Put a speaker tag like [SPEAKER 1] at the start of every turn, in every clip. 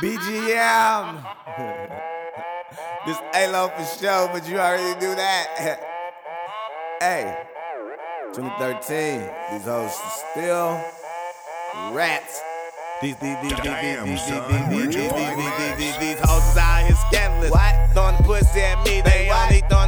[SPEAKER 1] BGM. this A-Lo for sure, but you already knew that. hey, 2013, these hoes still rats. These, these, these, these, these, these, these, these, these, these,
[SPEAKER 2] this?
[SPEAKER 1] these, these hoes out here scandalous. What? Throwing the pussy at me, they only throwing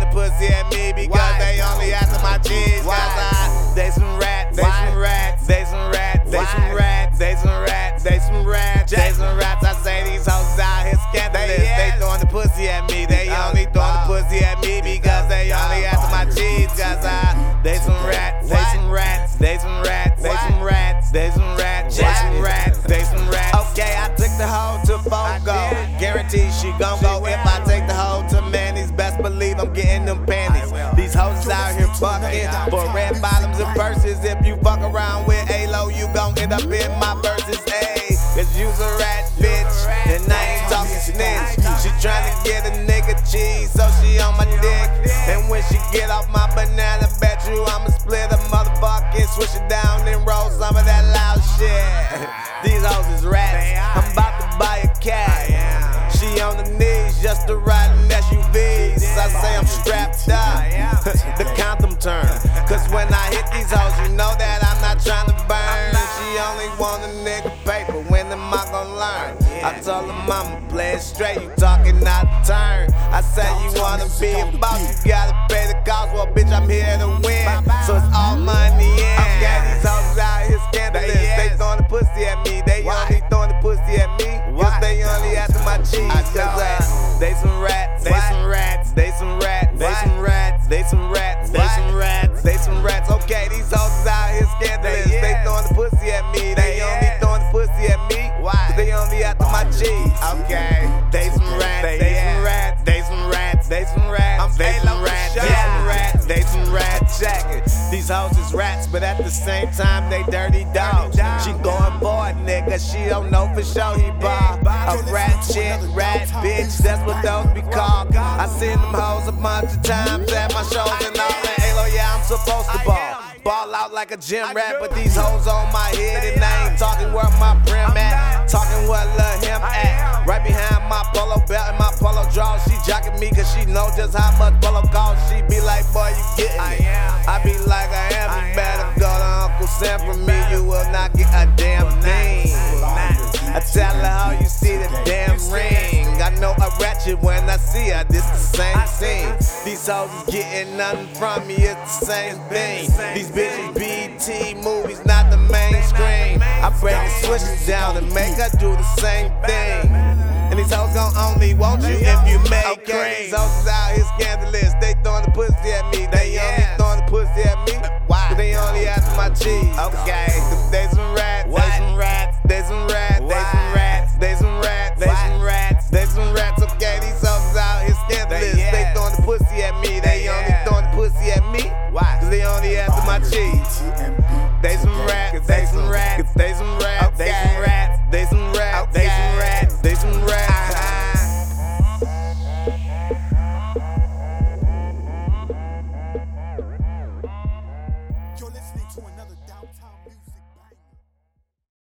[SPEAKER 1] they some rats, they some rats, they some rats. Okay, I took the hoe to Fogo. Guarantee she gon' go if I take the hoe to Manny's. Best believe I'm getting them panties. These hoes out here fucking for red bottoms and purses. If you fuck These hoes is rats. I'm about to buy a cat. She on the knees just to ride an SUV. I say I'm strapped up. the condom turn. Cause when I hit these hoes, you know that I'm not trying to burn. She only want a nigga paper. When am I gonna learn? I told her mama, play it straight. You talking out of turn. I say you wanna be a boss, you gotta pay the cost. Well, bitch, I'm rats, they some rats, they some rats, they some rats. Okay, these hoes out here scandalous. They throwing the pussy at me. They only throwing the pussy at me. Cause they only after my cheese. Okay, they some rats, they some rats, they some rats, they some rats, I'm they some rats, they some rats, they some rats. It. These hoes is rats, but at the same time they dirty dogs. She going bored, nigga. She don't know for sure he ball. A rat I seen them hoes a bunch of times at my shows and all that. Halo, yeah, I'm supposed to ball. Ball out like a gym rat, but these hoes on my head and I ain't talking where my brim at. Talking what lil' him at. Right behind my polo belt and my polo draw. She jocking me cause she know just how much polo costs. She be like, boy, you getting it. I be like, I am. You better go to Uncle Sam for me. You will not get a damn thing. I tell her how you see the damn ring. I know When I see her. This the same scene. These hoes is getting nothing from me. It's the same thing. These bitches BT movies, not the mainstream. I break the switches down and make her do the same thing. And these hoes gon' only want you if you make cream. These hoes is out here scandalous. They throwing the pussy at me. They only